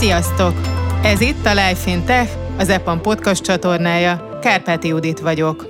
Sziasztok! Ez itt a Life in Tech, az EPAM podcast csatornája. Kárpáti Judit vagyok.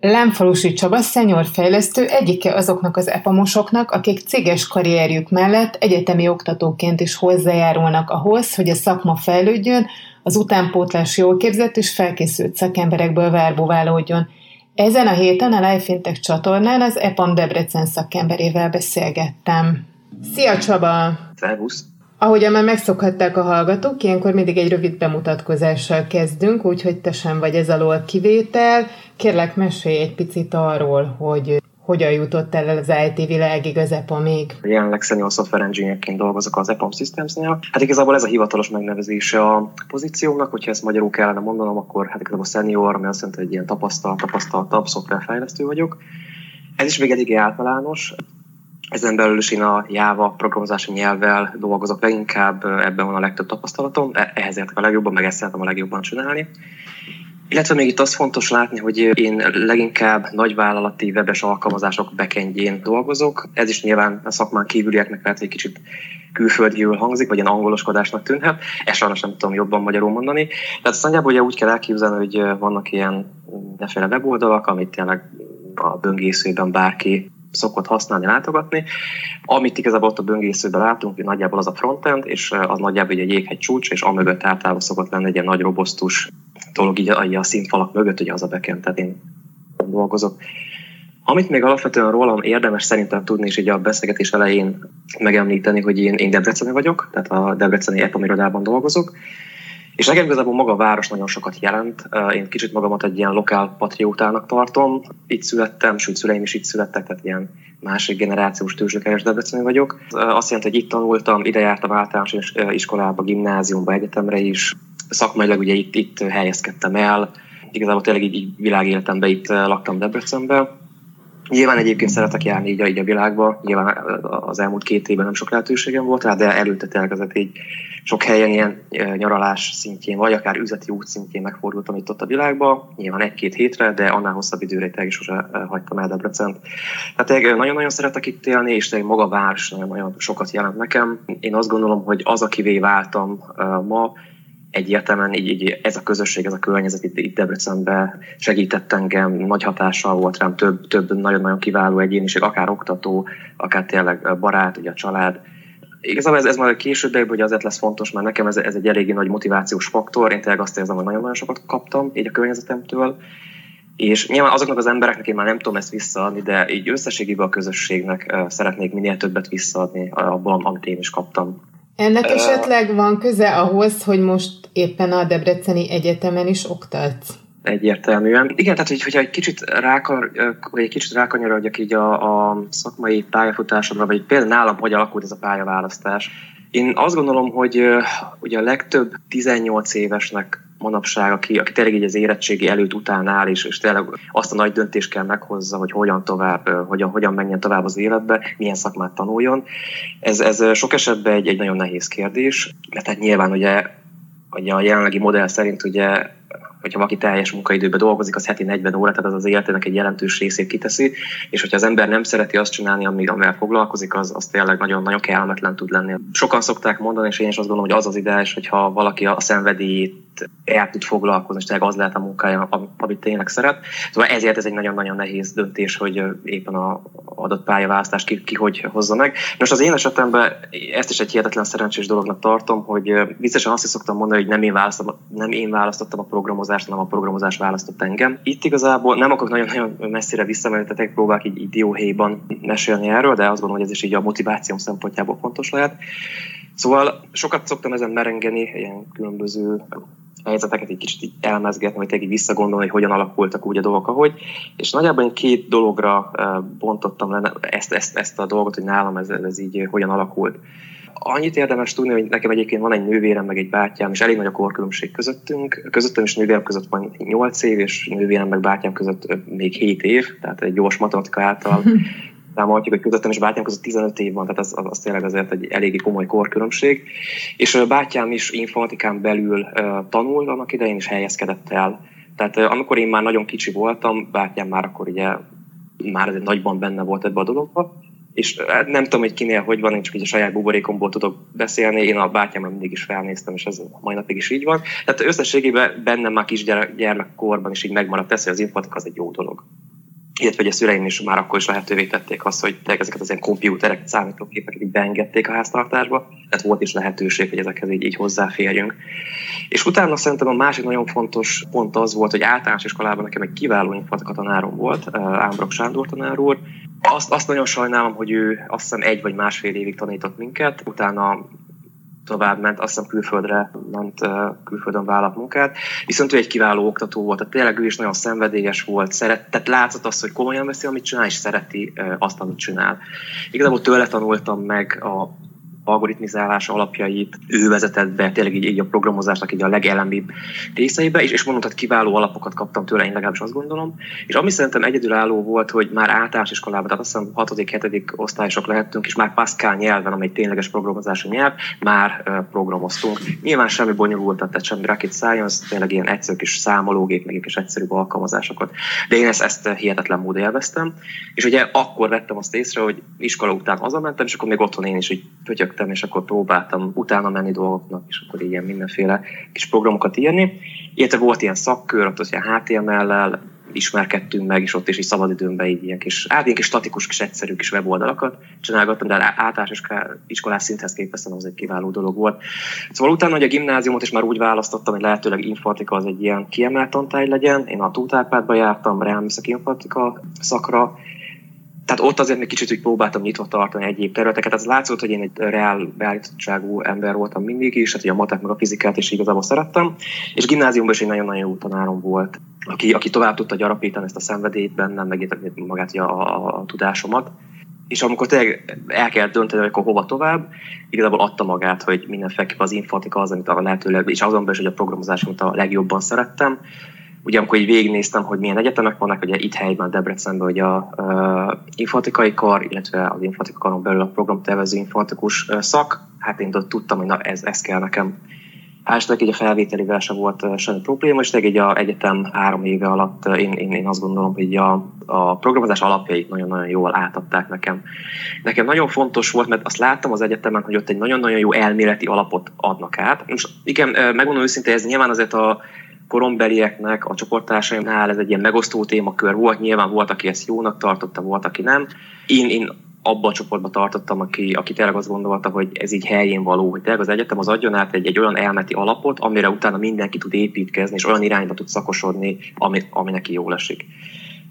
Lámfalusi Csaba szenyor fejlesztő egyike azoknak az epamosoknak, akik céges karrierjük mellett egyetemi oktatóként is hozzájárulnak ahhoz, hogy a szakma fejlődjön, az utánpótlás jól képzett és felkészült szakemberekből várbóválódjon. Ezen a héten a Life Fintech csatornán az EPAM Debrecen szakemberével beszélgettem. Szia Csaba! Szervusz! Ahogyan már megszokhatták a hallgatók, ilyenkor mindig egy rövid bemutatkozással kezdünk, úgyhogy te sem vagy ez alól kivétel. Kérlek, mesélj egy picit arról, hogy hogyan jutott el az IT világig az EPA még? Jelenleg senior software engineerként dolgozok az EPAM Systems-nél. Hát igazából ez a hivatalos megnevezése a pozíciónak, hogyha ezt magyarul kellene mondanom, akkor hát igazából senior, ami azt jelenti, hogy ilyen tapasztalt, tapasztaltabb szoftverfejlesztő vagyok. Ez is még elég általános. Ezen belül is én a Java programozási nyelvvel dolgozok leginkább, ebben van a legtöbb tapasztalatom, e- ehhez értek a legjobban, meg ezt szeretem a legjobban csinálni. Illetve még itt az fontos látni, hogy én leginkább nagyvállalati webes alkalmazások backendjén dolgozok. Ez is nyilván a szakmán kívülieknek lehet, hogy kicsit külföldiül hangzik, vagy ilyen angoloskodásnak tűnhet. Ezt sajnos nem tudom jobban magyarul mondani. Tehát azt nagyjából ugye úgy kell elképzelni, hogy vannak ilyen neféle weboldalak, amit tényleg a böngészőben bárki szokott használni, látogatni. Amit igazából ott a böngészőben látunk, nagyjából az a frontend, és az nagyjából egy jéghegy csúcs, és amögött általában szokott lenni egy ilyen nagy robosztus dolog így a, a színfalak mögött, ugye az a backend, tehát én dolgozok. Amit még alapvetően rólam érdemes szerintem tudni, és így a beszélgetés elején megemlíteni, hogy én, én Debreceni vagyok, tehát a Debreceni EPAM irodában dolgozok, és nekem igazából maga a város nagyon sokat jelent. Én kicsit magamat egy ilyen lokál patriótának tartom. Itt születtem, sőt szüleim is itt születtek, tehát ilyen másik generációs tőzsdökeres Debreceni vagyok. Azt jelenti, hogy itt tanultam, ide jártam általános iskolába, gimnáziumba, egyetemre is. Szakmailag ugye itt, itt helyezkedtem el. Igazából tényleg így, így világéletemben itt laktam Debrecenben Nyilván egyébként szeretek járni így így a világba, nyilván az elmúlt két évben nem sok lehetőségem volt rá, de előtte tényleg így sok helyen ilyen nyaralás szintjén, vagy akár üzleti út szintjén megfordultam itt ott a világba, nyilván egy-két hétre, de annál hosszabb időre tényleg sose hagytam el Debrecent. Tehát nagyon-nagyon szeretek itt élni, és tényleg maga város nagyon-nagyon sokat jelent nekem. Én azt gondolom, hogy az, akivé váltam ma, egyértelműen így, így ez a közösség, ez a környezet itt, itt Debrecenben segített engem, nagy hatással volt rám, több, több nagyon-nagyon kiváló egyéniség, akár oktató, akár tényleg barát, ugye a család. Igazából ez, ez majd később, hogy azért lesz fontos, mert nekem ez, ez egy eléggé nagy motivációs faktor, én tényleg azt érzem, hogy nagyon-nagyon sokat kaptam így a környezetemtől, és nyilván azoknak az embereknek én már nem tudom ezt visszaadni, de így összességében a közösségnek szeretnék minél többet visszaadni abból, amit én is kaptam. Ennek esetleg van köze ahhoz, hogy most éppen a Debreceni Egyetemen is oktatsz? Egyértelműen. Igen, tehát hogy, hogyha egy kicsit, rákar, vagy egy kicsit rákanyarodjak így a, a szakmai pályafutásomra, vagy például nálam hogy alakult ez a pályaválasztás. Én azt gondolom, hogy ugye a legtöbb 18 évesnek manapság, aki, aki tényleg így az érettségi előtt után áll, és, és tényleg azt a nagy döntést kell meghozza, hogy hogyan tovább, hogyan, hogyan menjen tovább az életbe, milyen szakmát tanuljon. Ez, ez sok esetben egy, egy nagyon nehéz kérdés, mert hát nyilván ugye, ugye a jelenlegi modell szerint ugye hogyha valaki teljes munkaidőben dolgozik, az heti 40 óra, tehát az az életének egy jelentős részét kiteszi, és hogyha az ember nem szereti azt csinálni, amivel foglalkozik, az, az tényleg nagyon-nagyon kellemetlen tud lenni. Sokan szokták mondani, és én is azt gondolom, hogy az az ideális, hogyha valaki a szenvedélyét el tud foglalkozni, és tényleg az lehet a munkája, amit tényleg szeret. Szóval ezért ez egy nagyon-nagyon nehéz döntés, hogy éppen a adott pályaválasztást ki, ki hogy hozza meg. Most az én esetemben ezt is egy hihetetlen szerencsés dolognak tartom, hogy biztosan azt is szoktam mondani, hogy nem én, választottam, nem én választottam a programozást, hanem a programozás választott engem. Itt igazából nem akarok nagyon-nagyon messzire visszamenni, tehát próbálok így, így dióhéjban mesélni erről, de azt gondolom, hogy ez is így a motivációm szempontjából fontos lehet. Szóval sokat szoktam ezen merengeni, ilyen különböző helyzeteket egy kicsit így elmezgetni, vagy tényleg visszagondolni, hogy hogyan alakultak úgy a dolgok, ahogy. És nagyjából két dologra bontottam le ezt, ezt, ezt a dolgot, hogy nálam ez, ez így hogyan alakult. Annyit érdemes tudni, hogy nekem egyébként van egy nővérem, meg egy bátyám, és elég nagy a korkülönbség közöttünk. Közöttem és nővérem között van 8 év, és nővérem meg bátyám között még 7 év, tehát egy gyors matematika által számolhatjuk, hogy közöttem és bátyám között 15 év van, tehát az, az, az tényleg azért egy eléggé komoly korkülönbség. És bátyám is informatikán belül tanul annak idején, is helyezkedett el. Tehát amikor én már nagyon kicsi voltam, bátyám már akkor ugye már egy nagyban benne volt ebbe a dologba, és hát nem tudom, hogy kinél hogy van, én csak így a saját buborékomból tudok beszélni, én a bátyámra mindig is felnéztem, és ez mai napig is így van. Tehát összességében bennem már kis gyermekkorban is így megmaradt ez, hogy az informatika az egy jó dolog illetve hogy a szüleim is már akkor is lehetővé tették azt, hogy ezeket az ilyen kompjúterek, számítógépeket így beengedték a háztartásba, tehát volt is lehetőség, hogy ezekhez így, így hozzáférjünk. És utána szerintem a másik nagyon fontos pont az volt, hogy általános iskolában nekem egy kiváló informatika tanárom volt, Ámbrok Sándor tanár úr. Azt, azt nagyon sajnálom, hogy ő azt hiszem egy vagy másfél évig tanított minket, utána tovább ment, azt hiszem külföldre ment, külföldön vállalt munkát. Viszont ő egy kiváló oktató volt, tehát tényleg ő is nagyon szenvedélyes volt, szeret, tehát látszott azt, hogy komolyan veszi, amit csinál, és szereti azt, amit csinál. Igazából tőle tanultam meg a algoritmizálás alapjait ő vezetett be, tényleg így, így a programozásnak így a legelemibb részeibe, és, és mondom, hogy kiváló alapokat kaptam tőle, én legalábbis azt gondolom. És ami szerintem egyedülálló volt, hogy már általános iskolában, tehát azt hiszem 6 7 osztályosok lehettünk, és már Pascal nyelven, amely tényleges programozási nyelv, már programoztunk. Nyilván semmi bonyolult, tehát semmi rocket science, tényleg ilyen egyszerű kis számológép, meg is egyszerű alkalmazásokat. De én ezt, ezt hihetetlen módon élveztem. És ugye akkor vettem azt észre, hogy iskola után hazamentem, és akkor még otthon én is így lettem, és akkor próbáltam utána menni dolgoknak, és akkor ilyen mindenféle kis programokat írni. Illetve volt ilyen szakkör, ott az ilyen HTML-lel ismerkedtünk meg, és ott is így szabadidőmben így ilyen kis, hát ilyen kis statikus, kis egyszerű kis weboldalakat csinálgattam, de általános iskolás szinthez képest az egy kiváló dolog volt. Szóval utána, hogy a gimnáziumot is már úgy választottam, hogy lehetőleg informatika az egy ilyen kiemelt tantály legyen. Én a Tútárpádba jártam, reálműszaki informatika szakra, tehát ott azért még kicsit úgy próbáltam nyitva tartani egyéb területeket. Az látszott, hogy én egy reál beállítottságú ember voltam mindig is, tehát a matek meg a fizikát is igazából szerettem. És gimnáziumban is egy nagyon-nagyon jó tanárom volt, aki, aki tovább tudta gyarapítani ezt a szenvedélyt bennem, meg magát a, a, a tudásomat. És amikor tényleg el kell dönteni, hogy akkor hova tovább, igazából adta magát, hogy mindenféleképpen az informatika az, amit a lehetőleg, és azon belül, hogy a programozás, amit a legjobban szerettem, ugye amikor így végignéztem, hogy milyen egyetemek vannak, ugye itt helyben Debrecenben hogy a uh, informatikai kar, illetve az informatikai karon belül a programtervező informatikus uh, szak, hát én tudtam, hogy na ez, ez kell nekem. Hálásnak így a felvételivel sem volt uh, semmi probléma, és egy a egyetem három éve alatt uh, én, én, én azt gondolom, hogy a, a programozás alapjait nagyon-nagyon jól átadták nekem. Nekem nagyon fontos volt, mert azt láttam az egyetemen, hogy ott egy nagyon-nagyon jó elméleti alapot adnak át. Most igen, megmondom őszintén, ez nyilván azért a korombelieknek, a csoporttársaimnál ez egy ilyen megosztó témakör volt, nyilván volt, aki ezt jónak tartotta, volt, aki nem. Én, én abban a csoportban tartottam, aki, aki tényleg azt gondolta, hogy ez így helyén való, hogy tényleg az egyetem az adjon át egy, egy olyan elmeti alapot, amire utána mindenki tud építkezni, és olyan irányba tud szakosodni, ami, ami neki jól esik.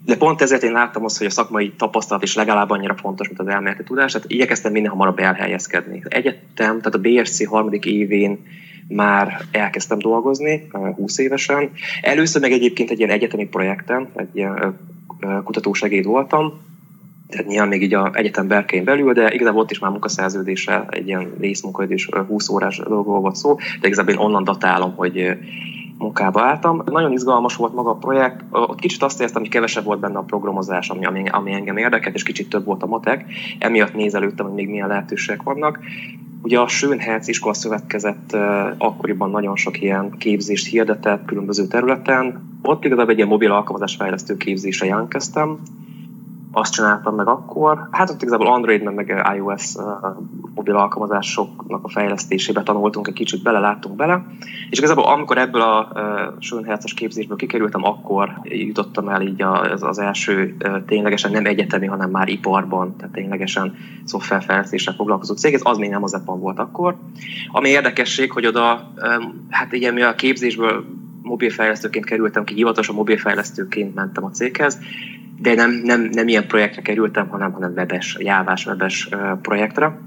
De pont ezért én láttam azt, hogy a szakmai tapasztalat is legalább annyira fontos, mint az elméleti tudás, tehát igyekeztem minél hamarabb elhelyezkedni. Egyetem, tehát a BSC harmadik évén már elkezdtem dolgozni, 20 évesen. Először meg egyébként egy ilyen egyetemi projekten, egy ilyen kutatósegéd voltam, tehát nyilván még így a egyetem berkein belül, de igazából ott is már munkaszerződéssel, egy ilyen részmunkaidős 20 órás dolgokról volt szó, de igazából én onnan datálom, hogy munkába álltam. Nagyon izgalmas volt maga a projekt, ott kicsit azt éreztem, hogy kevesebb volt benne a programozás, ami, ami, ami engem érdekelt, és kicsit több volt a matek. Emiatt nézelődtem, hogy még milyen lehetőségek vannak. Ugye a Schönherz iskola szövetkezett akkoriban nagyon sok ilyen képzést hirdetett különböző területen. Ott igazából egy ilyen mobil alkalmazásfejlesztő képzésre jelentkeztem, azt csináltam meg akkor. Hát ott igazából Android, meg iOS mobil alkalmazásoknak a fejlesztésébe tanultunk egy kicsit bele, láttunk bele. És igazából amikor ebből a Schönherzes képzésből kikerültem, akkor jutottam el így az, az első ténylegesen nem egyetemi, hanem már iparban, tehát ténylegesen szoftverfejlesztéssel foglalkozó cég. Ez az még nem az EPAM volt akkor. Ami érdekesség, hogy oda, hát igen, mi a képzésből mobilfejlesztőként kerültem ki, hivatalosan mobilfejlesztőként mentem a céghez, de nem, nem, nem ilyen projektre kerültem, hanem, hanem webes, jávás webes projektre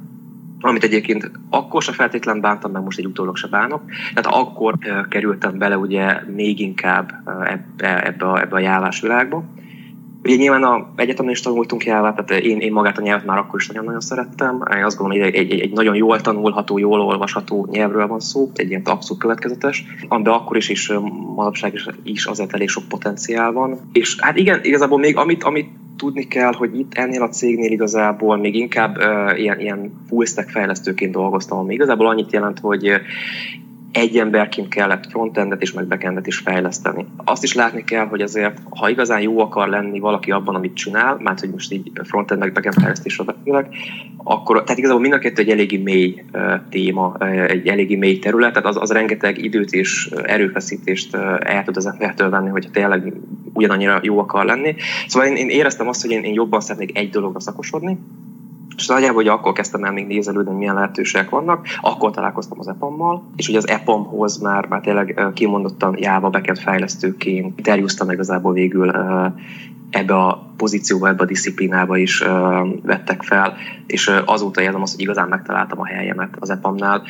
amit egyébként akkor se feltétlen bántam, meg most egy utólag se bánok. Tehát akkor kerültem bele ugye még inkább ebbe, ebbe, a, ebbe a jávás világba. Ugye nyilván a egyetemen is tanultunk nyelvet, tehát én, én magát a nyelvet már akkor is nagyon-nagyon szerettem. Én azt gondolom, hogy egy, egy, egy nagyon jól tanulható, jól olvasható nyelvről van szó, egy ilyen abszolút következetes, amiben akkor is, is manapság is, is azért elég sok potenciál van. És hát igen, igazából még amit, amit tudni kell, hogy itt ennél a cégnél igazából még inkább uh, ilyen, ilyen full stack fejlesztőként dolgoztam, ami igazából annyit jelent, hogy egy emberként kellett frontendet és meg backendet is fejleszteni. Azt is látni kell, hogy azért, ha igazán jó akar lenni valaki abban, amit csinál, mert hogy most így frontend meg backend fejlesztésről beszélek, akkor, tehát igazából mind a kettő egy eléggé mély téma, egy eléggé mély terület, tehát az, az rengeteg időt és erőfeszítést el tud az embertől venni, hogyha tényleg ugyanannyira jó akar lenni. Szóval én, én éreztem azt, hogy én, én jobban szeretnék egy dologra szakosodni, és nagyjából hogy akkor kezdtem el még nézelődni, milyen lehetőségek vannak, akkor találkoztam az EPAM-mal, és ugye az EPAM-hoz már, már tényleg kimondottan Java backend fejlesztőként interjúztam igazából végül ebbe a pozícióba, ebbe a disziplinába is vettek fel, és azóta érzem azt, hogy igazán megtaláltam a helyemet az EPAM-nál.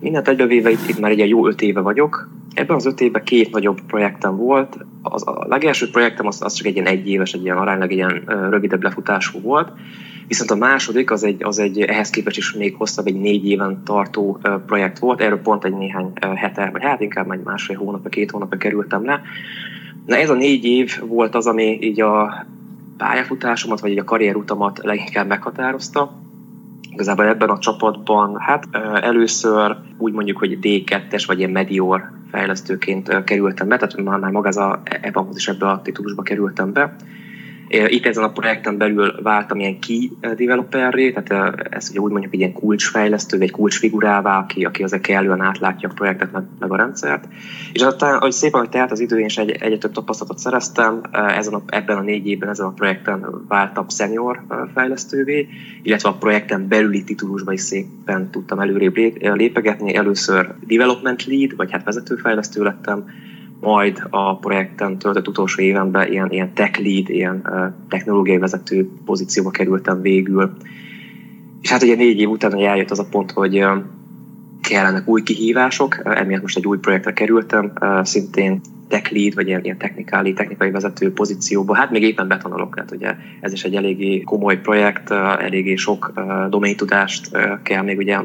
Mindent egybevéve itt, itt már egy jó öt éve vagyok, Ebben az öt évben két nagyobb projektem volt. Az, a legelső projektem az, az csak egy ilyen egyéves, egy ilyen aránylag egy ilyen rövidebb lefutású volt, Viszont a második az egy, az egy ehhez képest is még hosszabb, egy négy éven tartó projekt volt. Erről pont egy néhány hete, vagy hát inkább egy másfél hónapja, két hónapja kerültem le. Na ez a négy év volt az, ami így a pályafutásomat, vagy így a karrierutamat leginkább meghatározta. Igazából ebben a csapatban, hát először úgy mondjuk, hogy D2-es, vagy ilyen medior fejlesztőként kerültem be, tehát már, már maga ez a, ebben is ebbe a titulusba kerültem be itt ezen a projekten belül váltam ilyen key developerré, tehát ez ugye úgy mondjuk egy ilyen kulcsfejlesztő, vagy kulcsfigurává, aki, aki azért kellően átlátja a projektet, meg, meg a rendszert. És aztán, hogy szépen, hogy telt az idő, én is egy, egyre több tapasztalatot szereztem, ezen a, ebben a négy évben, ezen a projekten váltam senior fejlesztővé, illetve a projekten belüli titulusba is szépen tudtam előrébb lépegetni. Először development lead, vagy hát vezetőfejlesztő lettem, majd a projekten töltött utolsó évenben ilyen, ilyen tech lead, ilyen technológiai vezető pozícióba kerültem végül. És hát ugye négy év után eljött az a pont, hogy kellenek új kihívások, emiatt most egy új projektre kerültem, szintén tech lead, vagy ilyen, ilyen technikai, technikai vezető pozícióba. Hát még éppen betanolok, tehát ugye ez is egy eléggé komoly projekt, eléggé sok domain-tudást uh, kell még ugye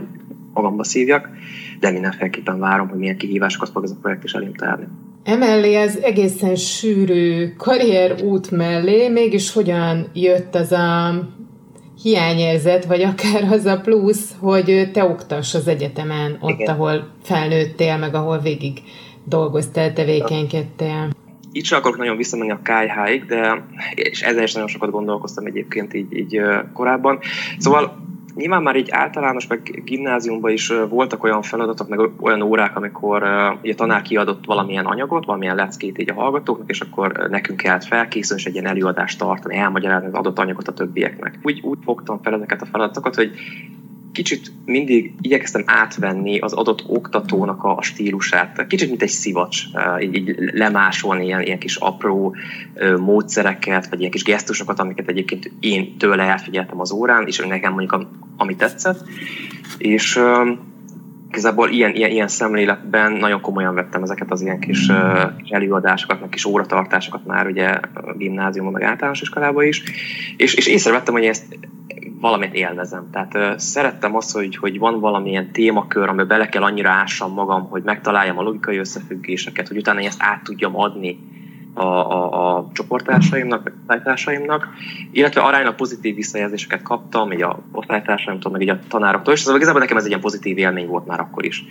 magamba szívjak, de mindenféleképpen várom, hogy milyen kihívásokat fog ez a projekt is elém tárni. Emellé az egészen sűrű karrierút mellé mégis hogyan jött az a hiányérzet, vagy akár az a plusz, hogy te oktass az egyetemen, ott, Igen. ahol felnőttél, meg ahol végig dolgoztál, tevékenykedtél. Itt sem akarok nagyon visszamenni a KH-ig, de és ezzel is nagyon sokat gondolkoztam egyébként így, így korábban. Szóval Nyilván már így általános, meg gimnáziumban is voltak olyan feladatok, meg olyan órák, amikor ugye a tanár kiadott valamilyen anyagot, valamilyen leckét így a hallgatóknak, és akkor nekünk kellett felkészülni, és egy ilyen előadást tartani, elmagyarázni az adott anyagot a többieknek. Úgy, úgy fogtam fel ezeket a feladatokat, hogy kicsit mindig igyekeztem átvenni az adott oktatónak a, stílusát. Kicsit, mint egy szivacs, így, így lemásolni ilyen, ilyen kis apró módszereket, vagy ilyen kis gesztusokat, amiket egyébként én tőle elfigyeltem az órán, és nekem mondjuk ami tetszett. És igazából ilyen, ilyen, ilyen szemléletben nagyon komolyan vettem ezeket az ilyen kis előadásokat, meg kis óratartásokat már ugye gimnáziumban, meg általános iskolában is, és, és észrevettem, hogy ezt valamit élvezem. Tehát szerettem azt, hogy, hogy van valamilyen témakör, amiben bele kell annyira ássam magam, hogy megtaláljam a logikai összefüggéseket, hogy utána ezt át tudjam adni a, a, a csoporttársaimnak, vagy osztálytársaimnak, illetve aránylag pozitív visszajelzéseket kaptam, így a osztálytársaimtól, meg így a tanároktól, és szóval igazából nekem ez egy ilyen pozitív élmény volt már akkor is.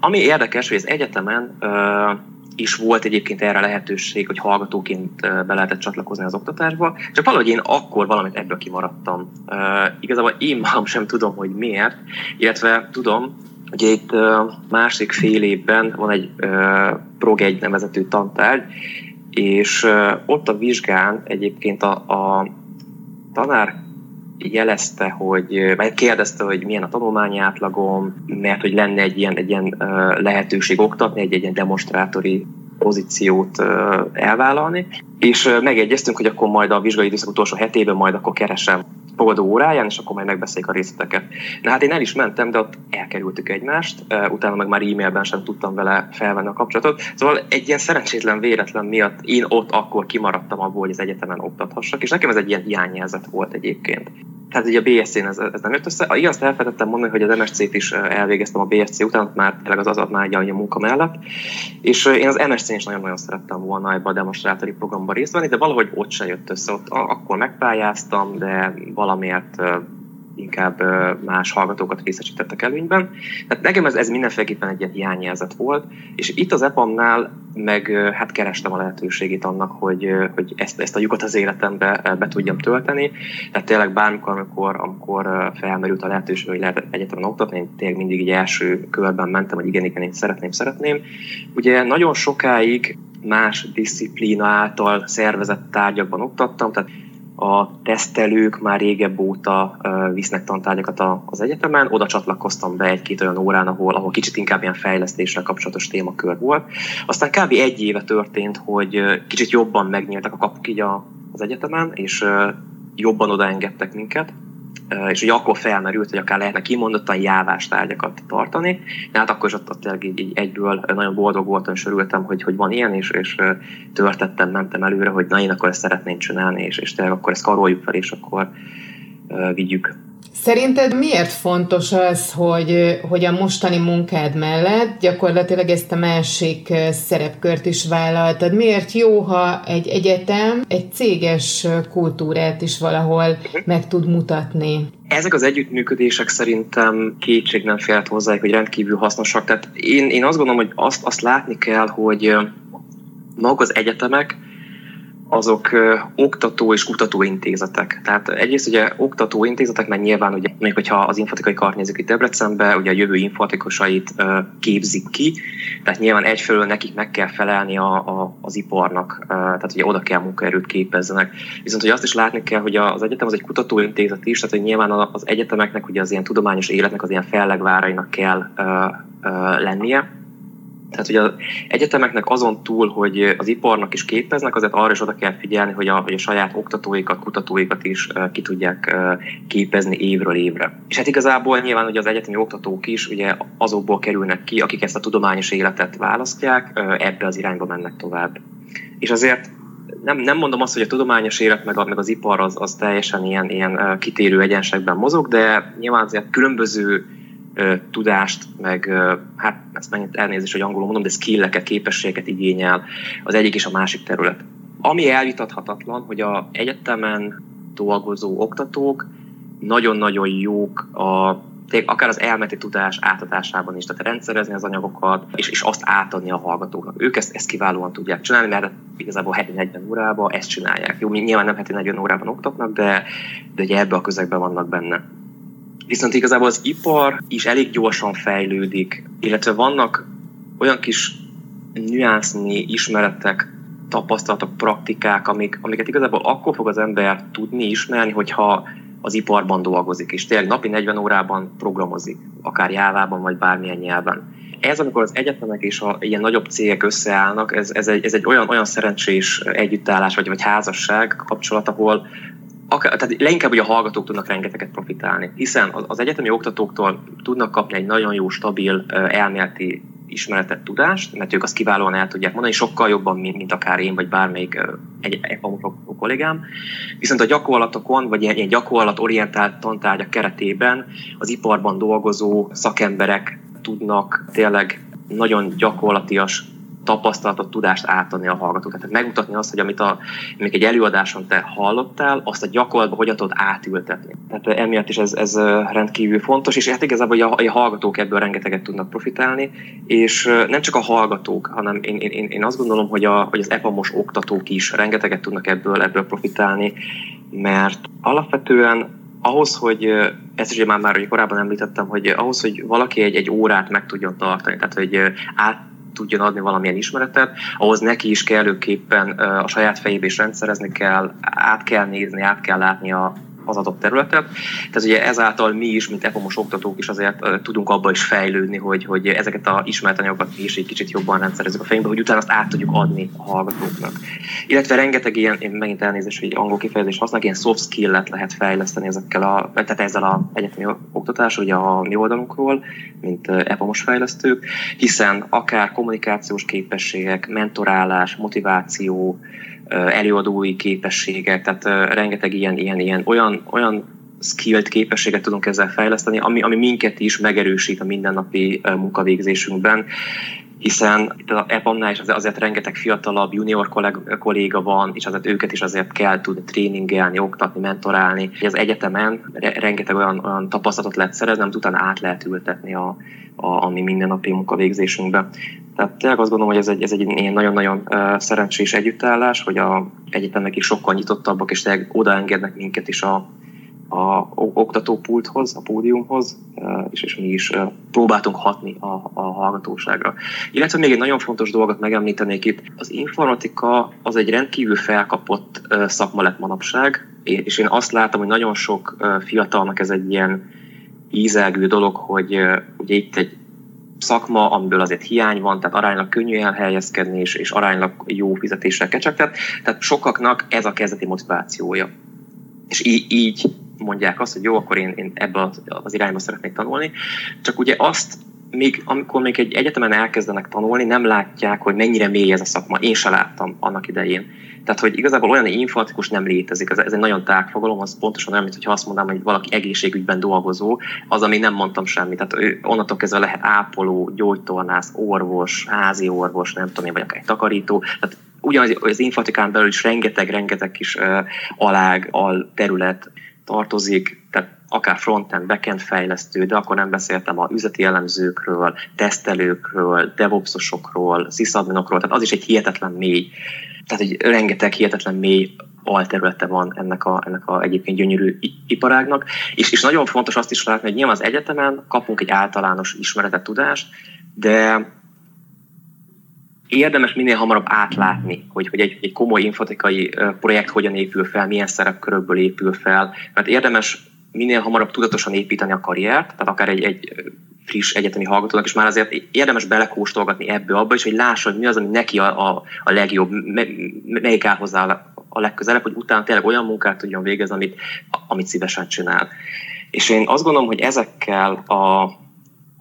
Ami érdekes, hogy az egyetemen is volt egyébként erre lehetőség, hogy hallgatóként be lehetett csatlakozni az oktatásba, csak valahogy én akkor valamit ebből kimaradtam. Igazából én magam sem tudom, hogy miért, illetve tudom, Ugye itt másik fél évben van egy uh, PROG 1 nevezetű tantárgy, és ott a vizsgán egyébként a, a tanár jelezte, hogy, kérdezte, hogy milyen a tanulmányi átlagom, mert hogy lenne egy ilyen, egy ilyen lehetőség oktatni, egy, egy ilyen demonstrátori pozíciót elvállalni, és megegyeztünk, hogy akkor majd a vizsgai időszak utolsó hetében majd akkor keresem fogadó óráján, és akkor majd megbeszéljük a részleteket. Na hát én el is mentem, de ott elkerültük egymást, utána meg már e-mailben sem tudtam vele felvenni a kapcsolatot. Szóval egy ilyen szerencsétlen véletlen miatt én ott akkor kimaradtam abból, hogy az egyetemen oktathassak, és nekem ez egy ilyen hiányjelzet volt egyébként tehát ugye a BSC-n ez, ez nem jött össze. A igaz, elfelejtettem mondani, hogy az MSC-t is elvégeztem a BSC után, már tényleg az az egy a munka mellett. És én az MSC-n is nagyon-nagyon szerettem volna ebbe a demonstrátori programban részt venni, de valahogy ott se jött össze. Ott akkor megpályáztam, de valamiért inkább más hallgatókat részesítettek előnyben. Tehát nekem ez, ez mindenféleképpen egy ilyen hiányjelzet volt, és itt az EPAM-nál meg hát kerestem a lehetőségét annak, hogy, hogy ezt, ezt a lyukat az életembe be tudjam tölteni. Tehát tényleg bármikor, amikor, amikor felmerült a lehetőség, hogy lehet egyetemen oktatni, én tényleg mindig így első körben mentem, hogy igen, igen, én szeretném, szeretném. Ugye nagyon sokáig más disziplína által szervezett tárgyakban oktattam, tehát a tesztelők már régebb óta visznek tantárgyakat az egyetemen, oda csatlakoztam be egy-két olyan órán, ahol, ahol kicsit inkább ilyen fejlesztéssel kapcsolatos témakör volt. Aztán kb. egy éve történt, hogy kicsit jobban megnyíltak a kapuk így az egyetemen, és jobban odaengedtek minket, és ugye akkor felmerült, hogy akár lehetne kimondottan jávás tárgyakat tartani. De hát akkor is ott, ott így, így egyből nagyon boldog voltam, és örültem, hogy, hogy van ilyen, és, és törtettem, mentem előre, hogy na én akkor ezt szeretném csinálni, és, és tényleg akkor ezt karoljuk fel, és akkor uh, vigyük Szerinted miért fontos az, hogy, hogy a mostani munkád mellett gyakorlatilag ezt a másik szerepkört is vállaltad? Miért jó, ha egy egyetem egy céges kultúrát is valahol meg tud mutatni? Ezek az együttműködések szerintem kétség nem félt hozzá, hogy rendkívül hasznosak. Tehát én, én azt gondolom, hogy azt, azt látni kell, hogy maga az egyetemek azok oktató és kutatóintézetek. Tehát egyrészt ugye oktatóintézetek, mert nyilván ugye, még hogyha az informatikai kart nézzük itt Debrecenbe, ugye a jövő informatikusait ö, képzik ki, tehát nyilván egyfelől nekik meg kell felelni a, a, az iparnak, tehát ugye oda kell munkaerőt képezzenek. Viszont hogy azt is látni kell, hogy az egyetem az egy kutatóintézet is, tehát hogy nyilván az egyetemeknek ugye az ilyen tudományos életnek az ilyen fellegvárainak kell ö, lennie, tehát ugye az egyetemeknek azon túl, hogy az iparnak is képeznek, azért arra is oda kell figyelni, hogy a, hogy a saját oktatóikat, kutatóikat is ki tudják képezni évről évre. És hát igazából nyilván ugye az egyetemi oktatók is ugye azokból kerülnek ki, akik ezt a tudományos életet választják, ebbe az irányba mennek tovább. És azért nem, nem mondom azt, hogy a tudományos élet meg, a, meg az ipar az, az teljesen ilyen, ilyen kitérő egyenségben mozog, de nyilván azért különböző tudást, meg hát ezt mennyit elnézést, hogy angolul mondom, de skilleket, képességeket igényel az egyik és a másik terület. Ami elvitathatatlan, hogy a egyetemen dolgozó oktatók nagyon-nagyon jók a akár az elméleti tudás átadásában is, tehát rendszerezni az anyagokat, és, és azt átadni a hallgatóknak. Ők ezt, ezt kiválóan tudják csinálni, mert igazából heti 40 órában ezt csinálják. Jó, nyilván nem heti 40 órában oktatnak, de, de ugye ebbe a közegben vannak benne. Viszont igazából az ipar is elég gyorsan fejlődik, illetve vannak olyan kis nüansznyi ismeretek, tapasztalatok, praktikák, amik, amiket igazából akkor fog az ember tudni ismerni, hogyha az iparban dolgozik, és tényleg napi 40 órában programozik, akár jávában, vagy bármilyen nyelven. Ez, amikor az egyetemek és a ilyen nagyobb cégek összeállnak, ez, ez, egy, ez egy olyan, olyan szerencsés együttállás, vagy, vagy házasság kapcsolat, ahol, akár, tehát leginkább, hogy a hallgatók tudnak rengeteget profitálni, hiszen az, egyetemi oktatóktól tudnak kapni egy nagyon jó, stabil elméleti ismeretet, tudást, mert ők azt kiválóan el tudják mondani, sokkal jobban, mint, mint akár én, vagy bármelyik egy, egy kollégám. Viszont a gyakorlatokon, vagy ilyen, ilyen gyakorlatorientált tantárgyak keretében az iparban dolgozó szakemberek tudnak tényleg nagyon gyakorlatias tapasztalatot, tudást átadni a hallgatóknak. Tehát megmutatni azt, hogy amit a, még egy előadáson te hallottál, azt a gyakorlatban hogyan tudod átültetni. Tehát emiatt is ez, ez rendkívül fontos, és hát igazából a, a hallgatók ebből rengeteget tudnak profitálni, és nem csak a hallgatók, hanem én, én, én azt gondolom, hogy, a, hogy az EPAMOS oktatók is rengeteget tudnak ebből, ebből profitálni, mert alapvetően ahhoz, hogy ezt is már, már korábban említettem, hogy ahhoz, hogy valaki egy, egy órát meg tudjon tartani, tehát hogy át tudjon adni valamilyen ismeretet, ahhoz neki is kellőképpen a saját fejébe is rendszerezni kell, át kell nézni, át kell látni a, az adott területet. Tehát ugye ezáltal mi is, mint EPOMOS oktatók is azért tudunk abba is fejlődni, hogy, hogy ezeket a ismert anyagokat mi is egy kicsit jobban rendszerezzük a fejünkbe, hogy utána azt át tudjuk adni a hallgatóknak. Illetve rengeteg ilyen, én megint elnézést, hogy angol kifejezést használok, ilyen soft skill-et lehet fejleszteni ezekkel a, tehát ezzel a egyetemi oktatás, ugye a mi oldalunkról, mint EPOMOS fejlesztők, hiszen akár kommunikációs képességek, mentorálás, motiváció, előadói képességek, tehát rengeteg ilyen, ilyen, ilyen olyan, olyan skillt képességet tudunk ezzel fejleszteni, ami, ami minket is megerősít a mindennapi munkavégzésünkben, hiszen itt az EPAM-nál is azért rengeteg fiatalabb junior kolléga van, és azért őket is azért kell tudni tréningelni, oktatni, mentorálni. Az egyetemen rengeteg olyan, olyan tapasztalatot lehet szerezni, amit utána át lehet ültetni a, a, a mi mindennapi munkavégzésünkbe. Tehát tényleg azt gondolom, hogy ez egy, ez egy ilyen nagyon-nagyon szerencsés együttállás, hogy a egyetemek is sokkal nyitottabbak, és tényleg odaengednek minket is a, a oktatópulthoz, a pódiumhoz, és, és mi is próbáltunk hatni a, a hallgatóságra. Illetve még egy nagyon fontos dolgot megemlítenék itt, az informatika az egy rendkívül felkapott szakma lett manapság, és én azt látom, hogy nagyon sok fiatalnak ez egy ilyen ízelgő dolog, hogy ugye itt egy szakma, amiből azért hiány van, tehát aránylag könnyű elhelyezkedni, és, és aránylag jó fizetéssel kecsegtet. Tehát sokaknak ez a kezdeti motivációja. És így, így mondják azt, hogy jó, akkor én, én ebbe az, az irányba szeretnék tanulni. Csak ugye azt még, amikor még egy egyetemen elkezdenek tanulni, nem látják, hogy mennyire mély ez a szakma. Én se láttam annak idején. Tehát, hogy igazából olyan informatikus nem létezik. Ez, ez egy nagyon tág fogalom, az pontosan olyan, mintha azt mondanám, hogy valaki egészségügyben dolgozó, az, ami nem mondtam semmit. Tehát ő, onnantól kezdve lehet ápoló, gyógytornász, orvos, házi orvos, nem tudom én, vagy akár egy takarító. Tehát ugyanaz az informatikán belül is rengeteg-rengeteg kis uh, alág, al terület tartozik, tehát akár frontend, backend fejlesztő, de akkor nem beszéltem a üzleti elemzőkről, tesztelőkről, devopsosokról, sysadminokról, tehát az is egy hihetetlen mély, tehát egy rengeteg hihetetlen mély alterülete van ennek a, ennek a egyébként gyönyörű iparágnak, és, és nagyon fontos azt is látni, hogy nyilván az egyetemen kapunk egy általános ismeretet, tudást, de érdemes minél hamarabb átlátni, hogy, hogy egy, egy komoly informatikai projekt hogyan épül fel, milyen szerepkörökből épül fel, mert érdemes minél hamarabb tudatosan építeni a karriert, tehát akár egy, egy friss egyetemi hallgatónak, és már azért érdemes belekóstolgatni ebbe abba is, hogy lássa, hogy mi az, ami neki a, a, a legjobb, melyik áll hozzá a legközelebb, hogy utána tényleg olyan munkát tudjon végezni, amit, amit szívesen csinál. És én azt gondolom, hogy ezekkel a,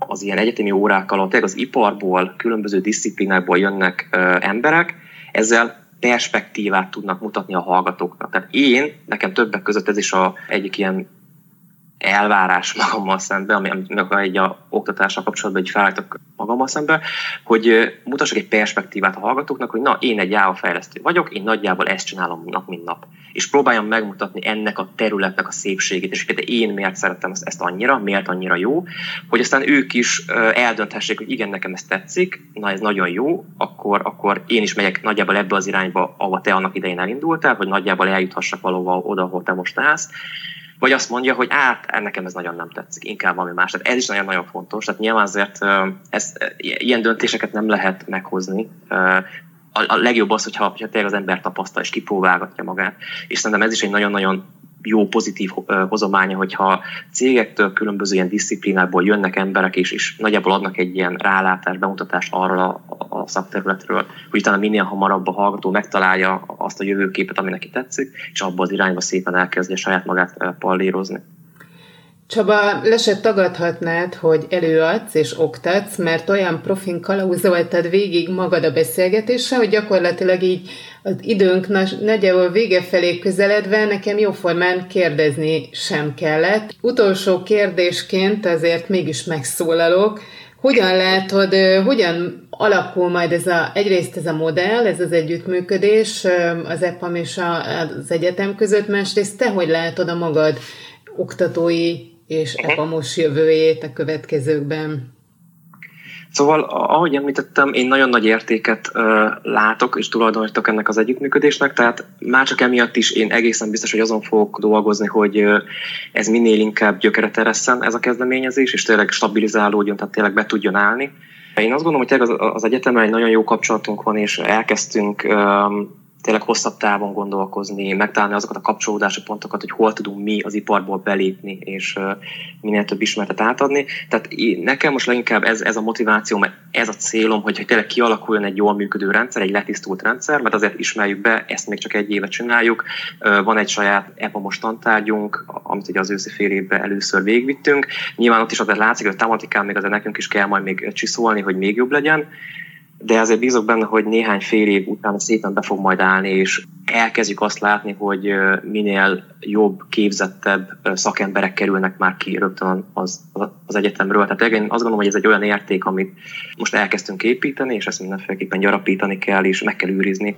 az ilyen egyetemi ahol tényleg az iparból, különböző disziplinákból jönnek ö, emberek, ezzel perspektívát tudnak mutatni a hallgatóknak. Tehát én, nekem többek között ez is a egyik ilyen elvárás magammal szemben, ami, amit egy a oktatással kapcsolatban egy felállítok magammal szemben, hogy mutassak egy perspektívát a hallgatóknak, hogy na, én egy Java fejlesztő vagyok, én nagyjából ezt csinálom nap, mint nap. És próbáljam megmutatni ennek a területnek a szépségét, és hogy én miért szeretem ezt, ezt annyira, miért annyira jó, hogy aztán ők is eldönthessék, hogy igen, nekem ez tetszik, na ez nagyon jó, akkor, akkor én is megyek nagyjából ebbe az irányba, ahova te annak idején elindultál, hogy nagyjából eljuthassak valóban oda, ahol te most állsz, vagy azt mondja, hogy át, nekem ez nagyon nem tetszik, inkább valami más. Tehát ez is nagyon-nagyon fontos. Tehát nyilván azért ez, ilyen döntéseket nem lehet meghozni. A, a legjobb az, hogyha, hogyha tényleg az ember tapasztal és kipróbálgatja magát. És szerintem ez is egy nagyon-nagyon jó, pozitív hozománya, hogyha cégektől különböző ilyen disziplinákból jönnek emberek, és, és nagyjából adnak egy ilyen rálátást, bemutatást arról a, a szakterületről, hogy utána minél hamarabb a hallgató megtalálja azt a jövőképet, ami neki tetszik, és abba az irányba szépen elkezdi a saját magát pallírozni. Csaba, le se tagadhatnád, hogy előadsz és oktatsz, mert olyan profin kalauzoltad végig magad a beszélgetésre, hogy gyakorlatilag így az időnk nagyjából vége felé közeledve nekem jóformán kérdezni sem kellett. Utolsó kérdésként azért mégis megszólalok. Hogyan látod, hogyan alakul majd ez a, egyrészt ez a modell, ez az együttműködés az EPAM és az egyetem között, másrészt te hogy látod a magad oktatói és uh-huh. EPAMOS jövőjét a következőkben? Szóval, ahogy említettem, én nagyon nagy értéket uh, látok és tulajdonítok ennek az együttműködésnek, tehát már csak emiatt is én egészen biztos, hogy azon fogok dolgozni, hogy uh, ez minél inkább gyökeret eresszen ez a kezdeményezés, és tényleg stabilizálódjon, tehát tényleg be tudjon állni. Én azt gondolom, hogy tényleg az, az egyetemben egy nagyon jó kapcsolatunk van, és elkezdtünk um, tényleg hosszabb távon gondolkozni, megtalálni azokat a kapcsolódási pontokat, hogy hol tudunk mi az iparból belépni, és minél több ismeretet átadni. Tehát nekem most leginkább ez, ez a motiváció, mert ez a célom, hogy, hogy tényleg kialakuljon egy jól működő rendszer, egy letisztult rendszer, mert azért ismerjük be, ezt még csak egy évet csináljuk. Van egy saját EPAMOS tantárgyunk, amit ugye az őszi fél évben először végvittünk. Nyilván ott is azért látszik, hogy a tematikán még azért nekünk is kell majd még csiszolni, hogy még jobb legyen de azért bízok benne, hogy néhány fél év után szépen be fog majd állni, és elkezdjük azt látni, hogy minél jobb, képzettebb szakemberek kerülnek már ki rögtön az, az egyetemről. Tehát én azt gondolom, hogy ez egy olyan érték, amit most elkezdtünk építeni, és ezt mindenféleképpen gyarapítani kell, és meg kell őrizni.